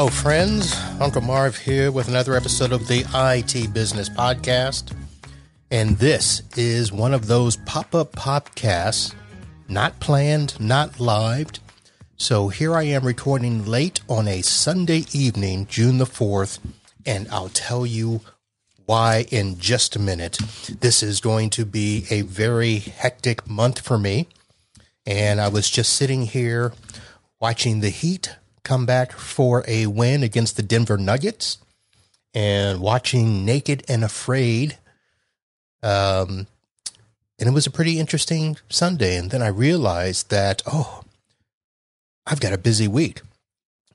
Hello, friends. Uncle Marv here with another episode of the IT Business Podcast. And this is one of those pop up podcasts, not planned, not lived. So here I am recording late on a Sunday evening, June the 4th, and I'll tell you why in just a minute. This is going to be a very hectic month for me. And I was just sitting here watching the Heat come back for a win against the Denver Nuggets and watching Naked and Afraid. Um, and it was a pretty interesting Sunday. And then I realized that, oh, I've got a busy week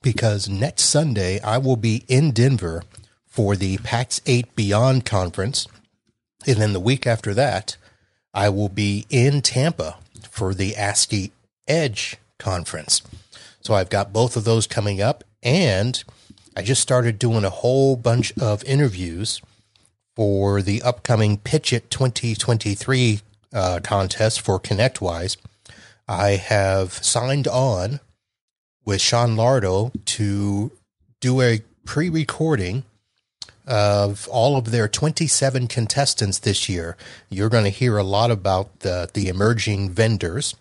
because next Sunday I will be in Denver for the Pax8 Beyond conference. And then the week after that, I will be in Tampa for the ASCII Edge conference. So I've got both of those coming up. And I just started doing a whole bunch of interviews for the upcoming Pitch It 2023 uh, contest for ConnectWise. I have signed on with Sean Lardo to do a pre recording of all of their 27 contestants this year. You're going to hear a lot about the, the emerging vendors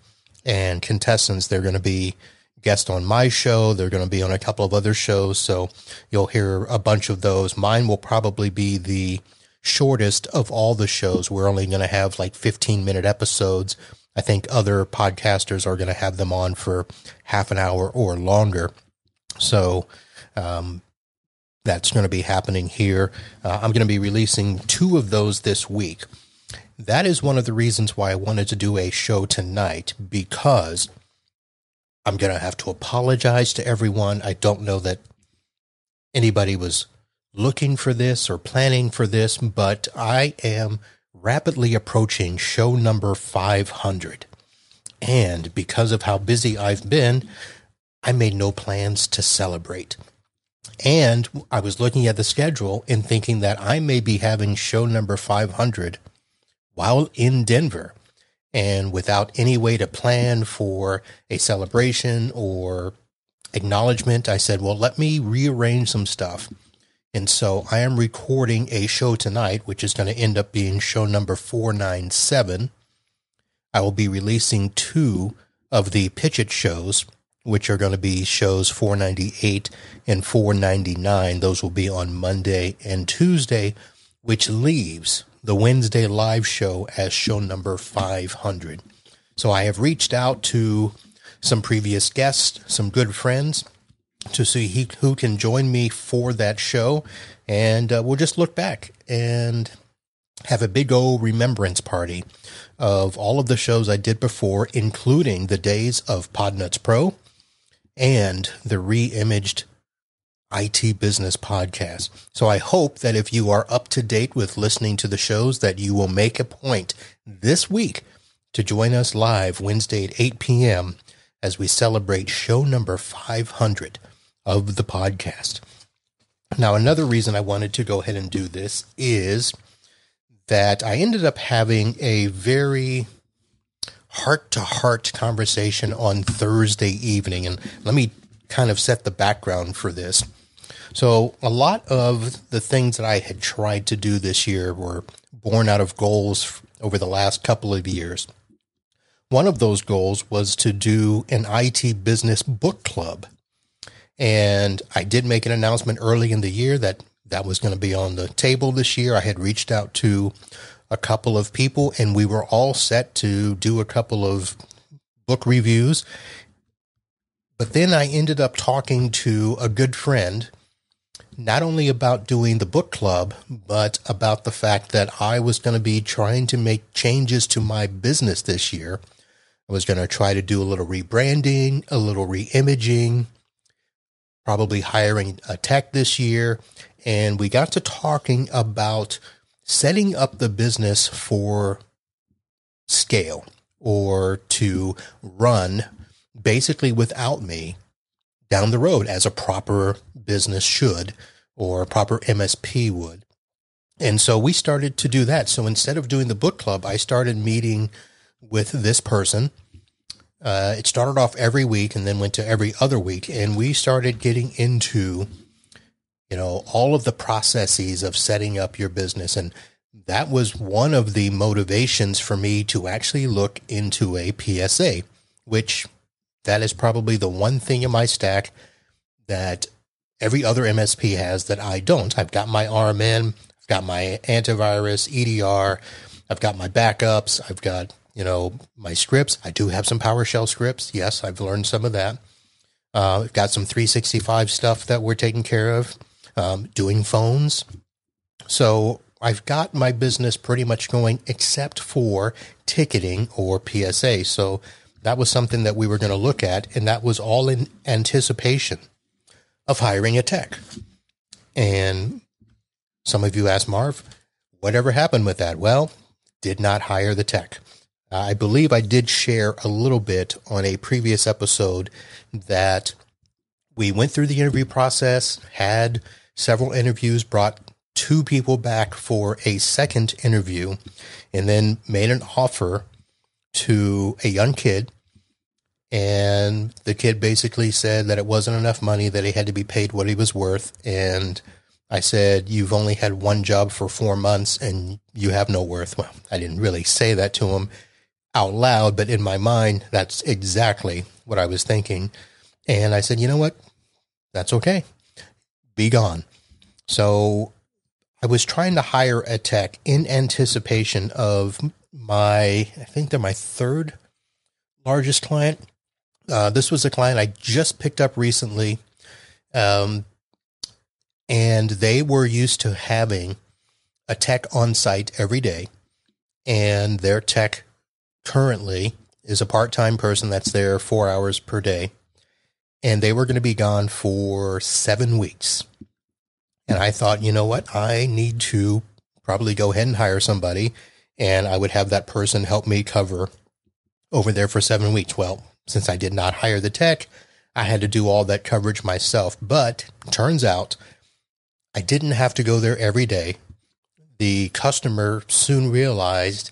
and contestants. They're going to be guests on my show. They're going to be on a couple of other shows. So you'll hear a bunch of those. Mine will probably be the shortest of all the shows. We're only going to have like 15 minute episodes. I think other podcasters are going to have them on for half an hour or longer. So, um, that's going to be happening here. Uh, I'm going to be releasing two of those this week. That is one of the reasons why I wanted to do a show tonight because I'm going to have to apologize to everyone. I don't know that anybody was looking for this or planning for this, but I am rapidly approaching show number 500. And because of how busy I've been, I made no plans to celebrate. And I was looking at the schedule and thinking that I may be having show number 500 while in Denver and without any way to plan for a celebration or acknowledgement. I said, well, let me rearrange some stuff. And so I am recording a show tonight, which is going to end up being show number 497. I will be releasing two of the Pitch It shows which are going to be shows 498 and 499. Those will be on Monday and Tuesday, which leaves the Wednesday live show as show number 500. So I have reached out to some previous guests, some good friends, to see who can join me for that show. And uh, we'll just look back and have a big old remembrance party of all of the shows I did before, including the days of PodNutz Pro and the re-imaged IT business podcast. So I hope that if you are up to date with listening to the shows that you will make a point this week to join us live Wednesday at 8 p.m. as we celebrate show number 500 of the podcast. Now, another reason I wanted to go ahead and do this is that I ended up having a very heart to heart conversation on Thursday evening. And let me kind of set the background for this. So, a lot of the things that I had tried to do this year were born out of goals over the last couple of years. One of those goals was to do an IT business book club. And I did make an announcement early in the year that that was going to be on the table this year. I had reached out to a couple of people, and we were all set to do a couple of book reviews. But then I ended up talking to a good friend, not only about doing the book club, but about the fact that I was going to be trying to make changes to my business this year. I was going to try to do a little rebranding, a little reimaging, probably hiring a tech this year. And we got to talking about setting up the business for scale or to run basically without me down the road as a proper business should or a proper MSP would. And so we started to do that. So instead of doing the book club, I started meeting with this person Uh, it started off every week and then went to every other week. And we started getting into, you know, all of the processes of setting up your business. And that was one of the motivations for me to actually look into a PSA, which that is probably the one thing in my stack that every other MSP has that I don't. I've got my RMM, I've got my antivirus, EDR, I've got my backups, I've got you know, my scripts. I do have some PowerShell scripts. Yes, I've learned some of that. Uh, I've got some 365 stuff that we're taking care of, um, doing phones. So I've got my business pretty much going except for ticketing or PSA. So that was something that we were going to look at, and that was all in anticipation of hiring a tech. And some of you asked Marv, whatever happened with that? Well, did not hire the tech. I believe I did share a little bit on a previous episode that we went through the interview process, had several interviews, brought two people back for a second interview, and then made an offer to a young kid. And the kid basically said that it wasn't enough money, that he had to be paid what he was worth. And I said, You've only had one job for four months and you have no worth. Well, I didn't really say that to him out loud, but in my mind, that's exactly what I was thinking. And I said, you know what? That's okay. Be gone. So I was trying to hire a tech in anticipation of my, I think they're my third largest client. Uh, this was a client I just picked up recently. Um, and they were used to having a tech on site every day. And their tech currently is a part time person that's there four hours per day. And they were going to be gone for seven weeks. And I thought, you know what? I need to probably go ahead and hire somebody. And I would have that person help me cover over there for seven weeks. Well, since I did not hire the tech, I had to do all that coverage myself. But turns out I didn't have to go there every day. The customer soon realized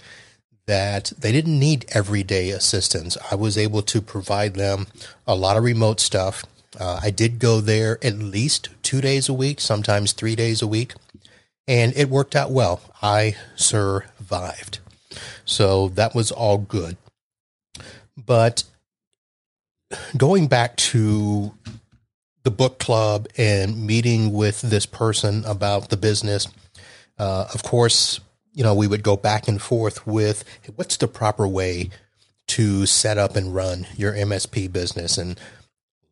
that they didn't need everyday assistance. I was able to provide them a lot of remote stuff. Uh, I did go there at least two days a week, sometimes three days a week, and it worked out well. I survived. So that was all good. But going back to the book club and meeting with this person about the business, uh, of course, you know, we would go back and forth with what's the proper way to set up and run your MSP business. And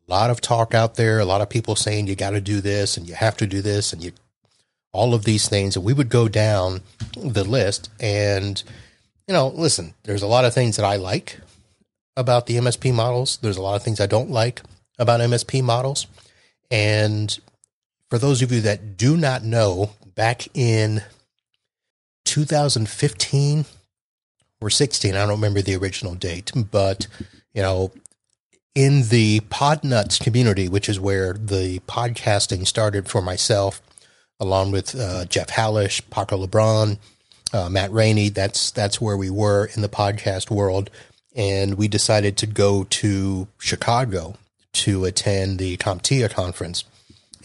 a lot of talk out there, a lot of people saying you got to do this and you have to do this and you, all of these things. And we would go down the list and, you know, listen, there's a lot of things that I like about the MSP models. There's a lot of things I don't like about MSP models. And for those of you that do not know, back in 2015 or 16. I don't remember the original date, but you know, in the PodNutz community, which is where the podcasting started for myself, along with uh, Jeff Hallish, Paco LeBron, uh, Matt Rainey. That's that's where we were in the podcast world, and we decided to go to Chicago to attend the CompTIA conference.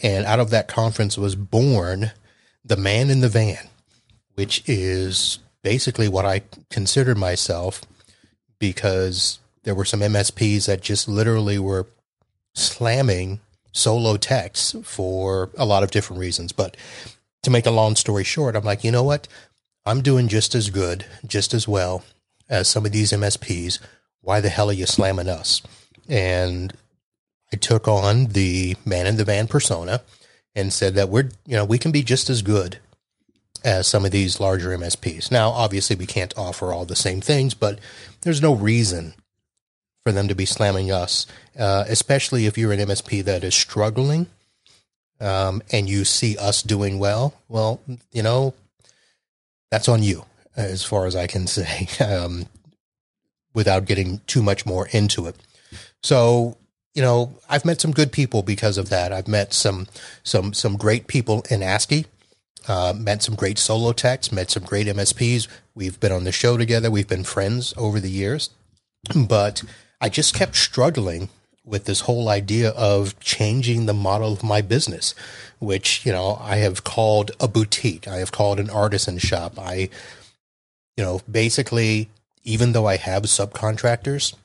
And out of that conference was born the man in the van which is basically what I considered myself because there were some MSPs that just literally were slamming solo techs for a lot of different reasons. But to make a long story short, I'm like, you know what? I'm doing just as good, just as well as some of these MSPs. Why the hell are you slamming us? And I took on the man in the van persona and said that we're, you know, we can be just as good as some of these larger MSPs. Now, obviously, we can't offer all the same things, but there's no reason for them to be slamming us, uh, especially if you're an MSP that is struggling um, and you see us doing well. Well, you know, that's on you, as far as I can say, um, without getting too much more into it. So, you know, I've met some good people because of that. I've met some some some great people in ASCII uh, met some great solo techs, met some great MSPs. We've been on the show together. We've been friends over the years. But I just kept struggling with this whole idea of changing the model of my business, which, you know, I have called a boutique. I have called an artisan shop. I, you know, basically, even though I have subcontractors,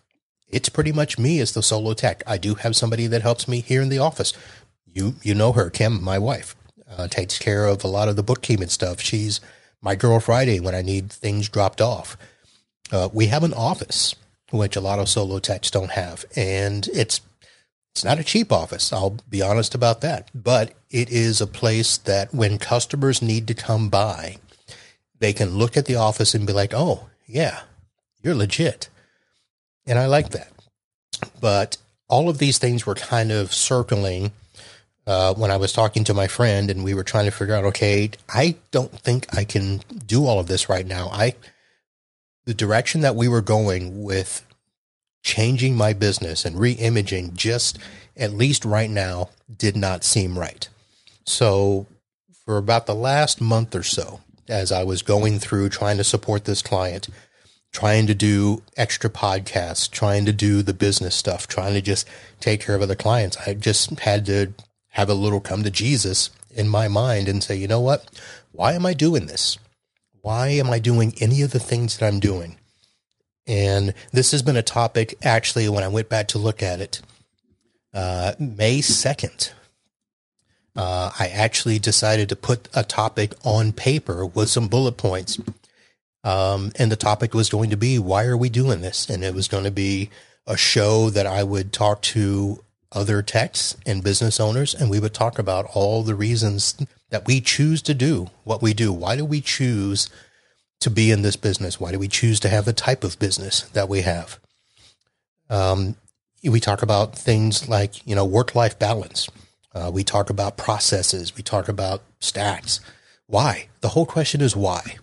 it's pretty much me as the solo tech. I do have somebody that helps me here in the office. You, you know her, Kim, my wife, uh, takes care of a lot of the bookkeeping stuff. She's my girl Friday when I need things dropped off. Uh, we have an office which a lot of solo techs don't have. And it's it's not a cheap office. I'll be honest about that. But it is a place that when customers need to come by, they can look at the office and be like, oh, yeah, you're legit. And I like that. But all of these things were kind of circling uh, when I was talking to my friend and we were trying to figure out, okay, I don't think I can do all of this right now. I the direction that we were going with changing my business and re-imaging just at least right now did not seem right. So for about the last month or so, as I was going through trying to support this client, trying to do extra podcasts, trying to do the business stuff, trying to just take care of other clients, I just had to have a little come to Jesus in my mind and say, you know what? Why am I doing this? why am I doing any of the things that I'm doing? And this has been a topic actually when I went back to look at it. Uh, May 2nd, uh, I actually decided to put a topic on paper with some bullet points. Um, and the topic was going to be, why are we doing this? And it was going to be a show that I would talk to other techs and business owners, and we would talk about all the reasons that we choose to do what we do. Why do we choose to be in this business? Why do we choose to have the type of business that we have? Um, we talk about things like, you know, work life balance. Uh, we talk about processes. We talk about stats. Why? The whole question is why.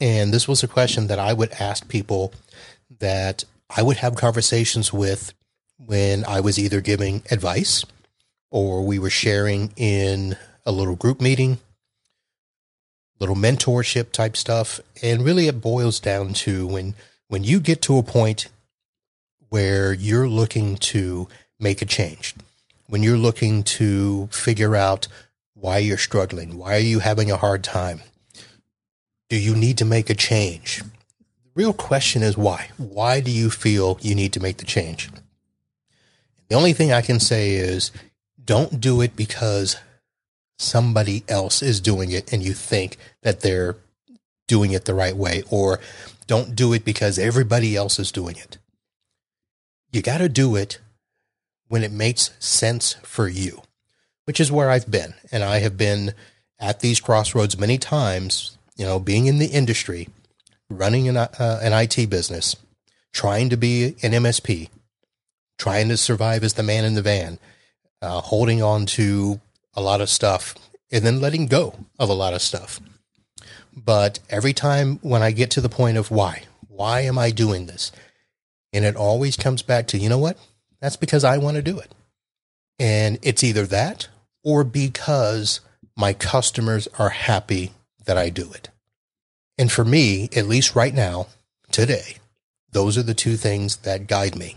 And this was a question that I would ask people that I would have conversations with when I was either giving advice or we were sharing in a little group meeting, little mentorship type stuff. And really it boils down to when, when you get to a point where you're looking to make a change, when you're looking to figure out why you're struggling, why are you having a hard time? Do you need to make a change? The real question is why? Why do you feel you need to make the change? The only thing I can say is don't do it because somebody else is doing it and you think that they're doing it the right way, or don't do it because everybody else is doing it. You got to do it when it makes sense for you, which is where I've been. And I have been at these crossroads many times, you know, being in the industry, running an, uh, an IT business, trying to be an MSP, trying to survive as the man in the van, uh, holding on to a lot of stuff and then letting go of a lot of stuff. But every time when I get to the point of why, why am I doing this? And it always comes back to, you know what? That's because I want to do it. And it's either that or because my customers are happy that I do it. And for me, at least right now, today, those are the two things that guide me.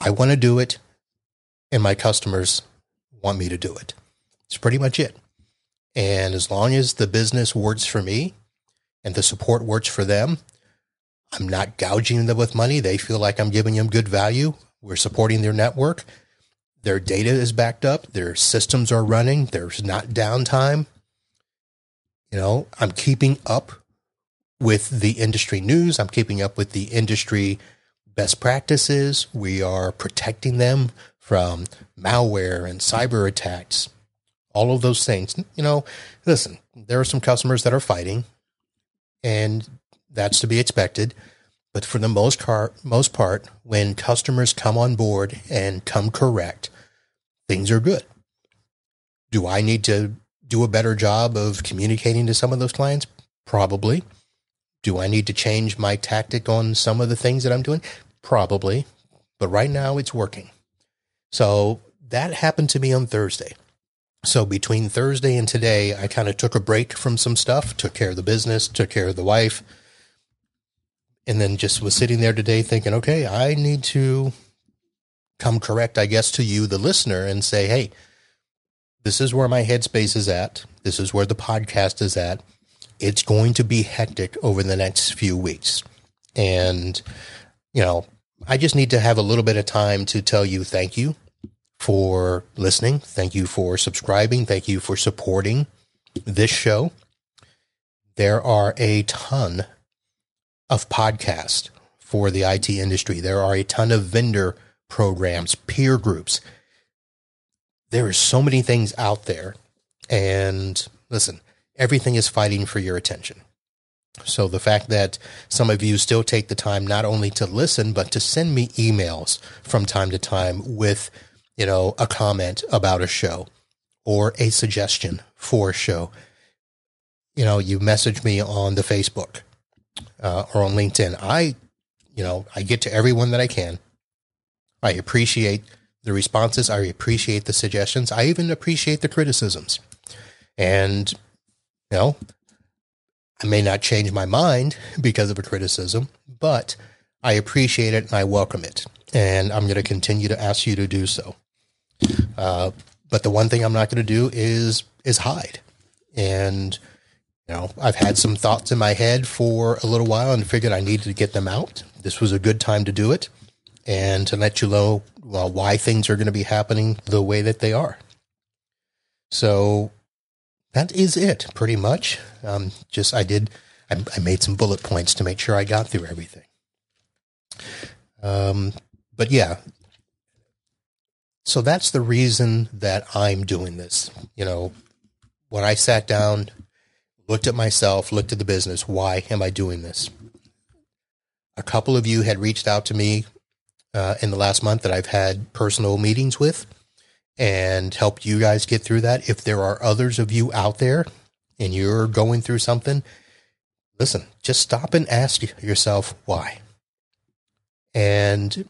I want to do it, and my customers want me to do it. It's pretty much it. And as long as the business works for me and the support works for them, I'm not gouging them with money. They feel like I'm giving them good value. We're supporting their network. Their data is backed up. Their systems are running. There's not downtime. You know, I'm keeping up with the industry news. I'm keeping up with the industry best practices. We are protecting them from malware and cyber attacks, all of those things. You know, listen, there are some customers that are fighting, and that's to be expected. But for the most part, most part, when customers come on board and come correct, things are good. Do I need to do a better job of communicating to some of those clients? Probably. Do I need to change my tactic on some of the things that I'm doing? Probably. But right now it's working. So that happened to me on Thursday. So between Thursday and today, I kind of took a break from some stuff, took care of the business, took care of the wife. And then just was sitting there today thinking, okay, I need to come correct, I guess, to you, the listener, and say, hey, this is where my headspace is at. This is where the podcast is at. It's going to be hectic over the next few weeks. And, you know, I just need to have a little bit of time to tell you thank you for listening. Thank you for subscribing. Thank you for supporting this show. There are a ton of podcasts for the IT industry. There are a ton of vendor programs, peer groups. There are so many things out there. And listen, everything is fighting for your attention. So the fact that some of you still take the time not only to listen, but to send me emails from time to time with, you know, a comment about a show or a suggestion for a show. You know, you message me on the Facebook uh, or on LinkedIn. I, you know, I get to everyone that I can. I appreciate the responses. I appreciate the suggestions. I even appreciate the criticisms. And, you know, I may not change my mind because of a criticism, but I appreciate it and I welcome it. And I'm going to continue to ask you to do so. Uh, but the one thing I'm not going to do is is hide. And know, I've had some thoughts in my head for a little while and figured I needed to get them out. This was a good time to do it and to let you know well, why things are going to be happening the way that they are. So that is it pretty much. Um, just I did, I, I, made some bullet points to make sure I got through everything. Um, but yeah, so that's the reason that I'm doing this. You know, when I sat down, looked at myself, looked at the business, why am I doing this? A couple of you had reached out to me uh, in the last month that I've had personal meetings with and helped you guys get through that. If there are others of you out there and you're going through something, listen, just stop and ask yourself why. And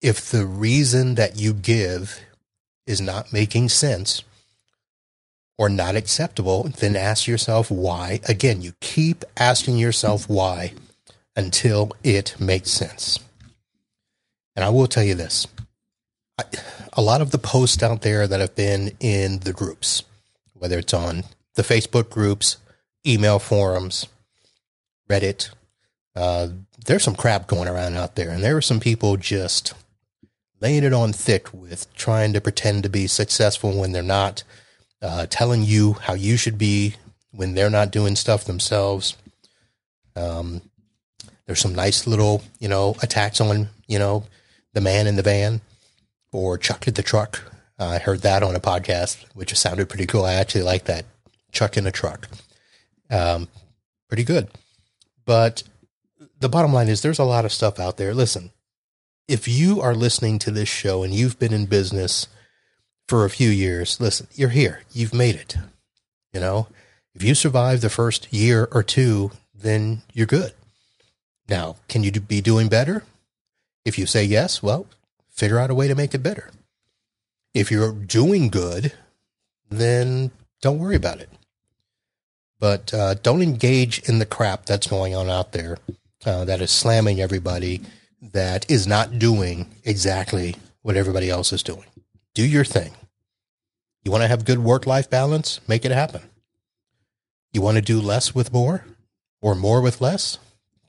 if the reason that you give is not making sense or not acceptable, then ask yourself why. Again, you keep asking yourself why until it makes sense. And I will tell you this a lot of the posts out there that have been in the groups, whether it's on the Facebook groups, email forums, Reddit, uh, there's some crap going around out there. And there are some people just laying it on thick with trying to pretend to be successful when they're not, uh, telling you how you should be when they're not doing stuff themselves. Um, there's some nice little, you know, attacks on, you know, the man in the van or Chuck in the truck. I heard that on a podcast, which sounded pretty cool. I actually like that. Chuck in a truck. Um, pretty good. But the bottom line is there's a lot of stuff out there. Listen, if you are listening to this show and you've been in business for a few years, listen, you're here. You've made it. You know, if you survive the first year or two, then you're good. Now, can you be doing better? If you say yes, well, figure out a way to make it better. If you're doing good, then don't worry about it. But uh, don't engage in the crap that's going on out there uh, that is slamming everybody that is not doing exactly what everybody else is doing. Do your thing. You want to have good work life balance? Make it happen. You want to do less with more or more with less?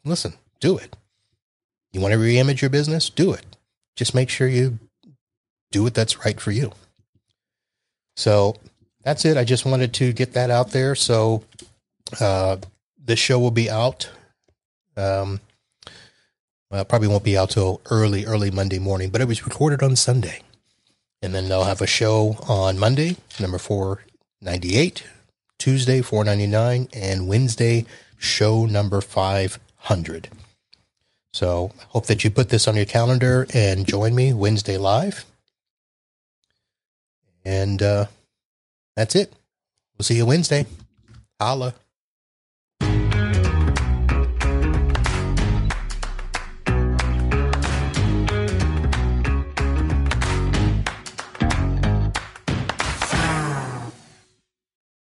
Listen, do it. You want to reimage your business? Do it just make sure you do what that's right for you. So that's it. I just wanted to get that out there. So uh, this show will be out. Um, well, probably won't be out till early, early Monday morning, but it was recorded on Sunday. And then they'll have a show on Monday, number 498, Tuesday, 499, and Wednesday, show number 500. So hope that you put this on your calendar and join me Wednesday live. And uh, that's it. We'll see you Wednesday. Holla.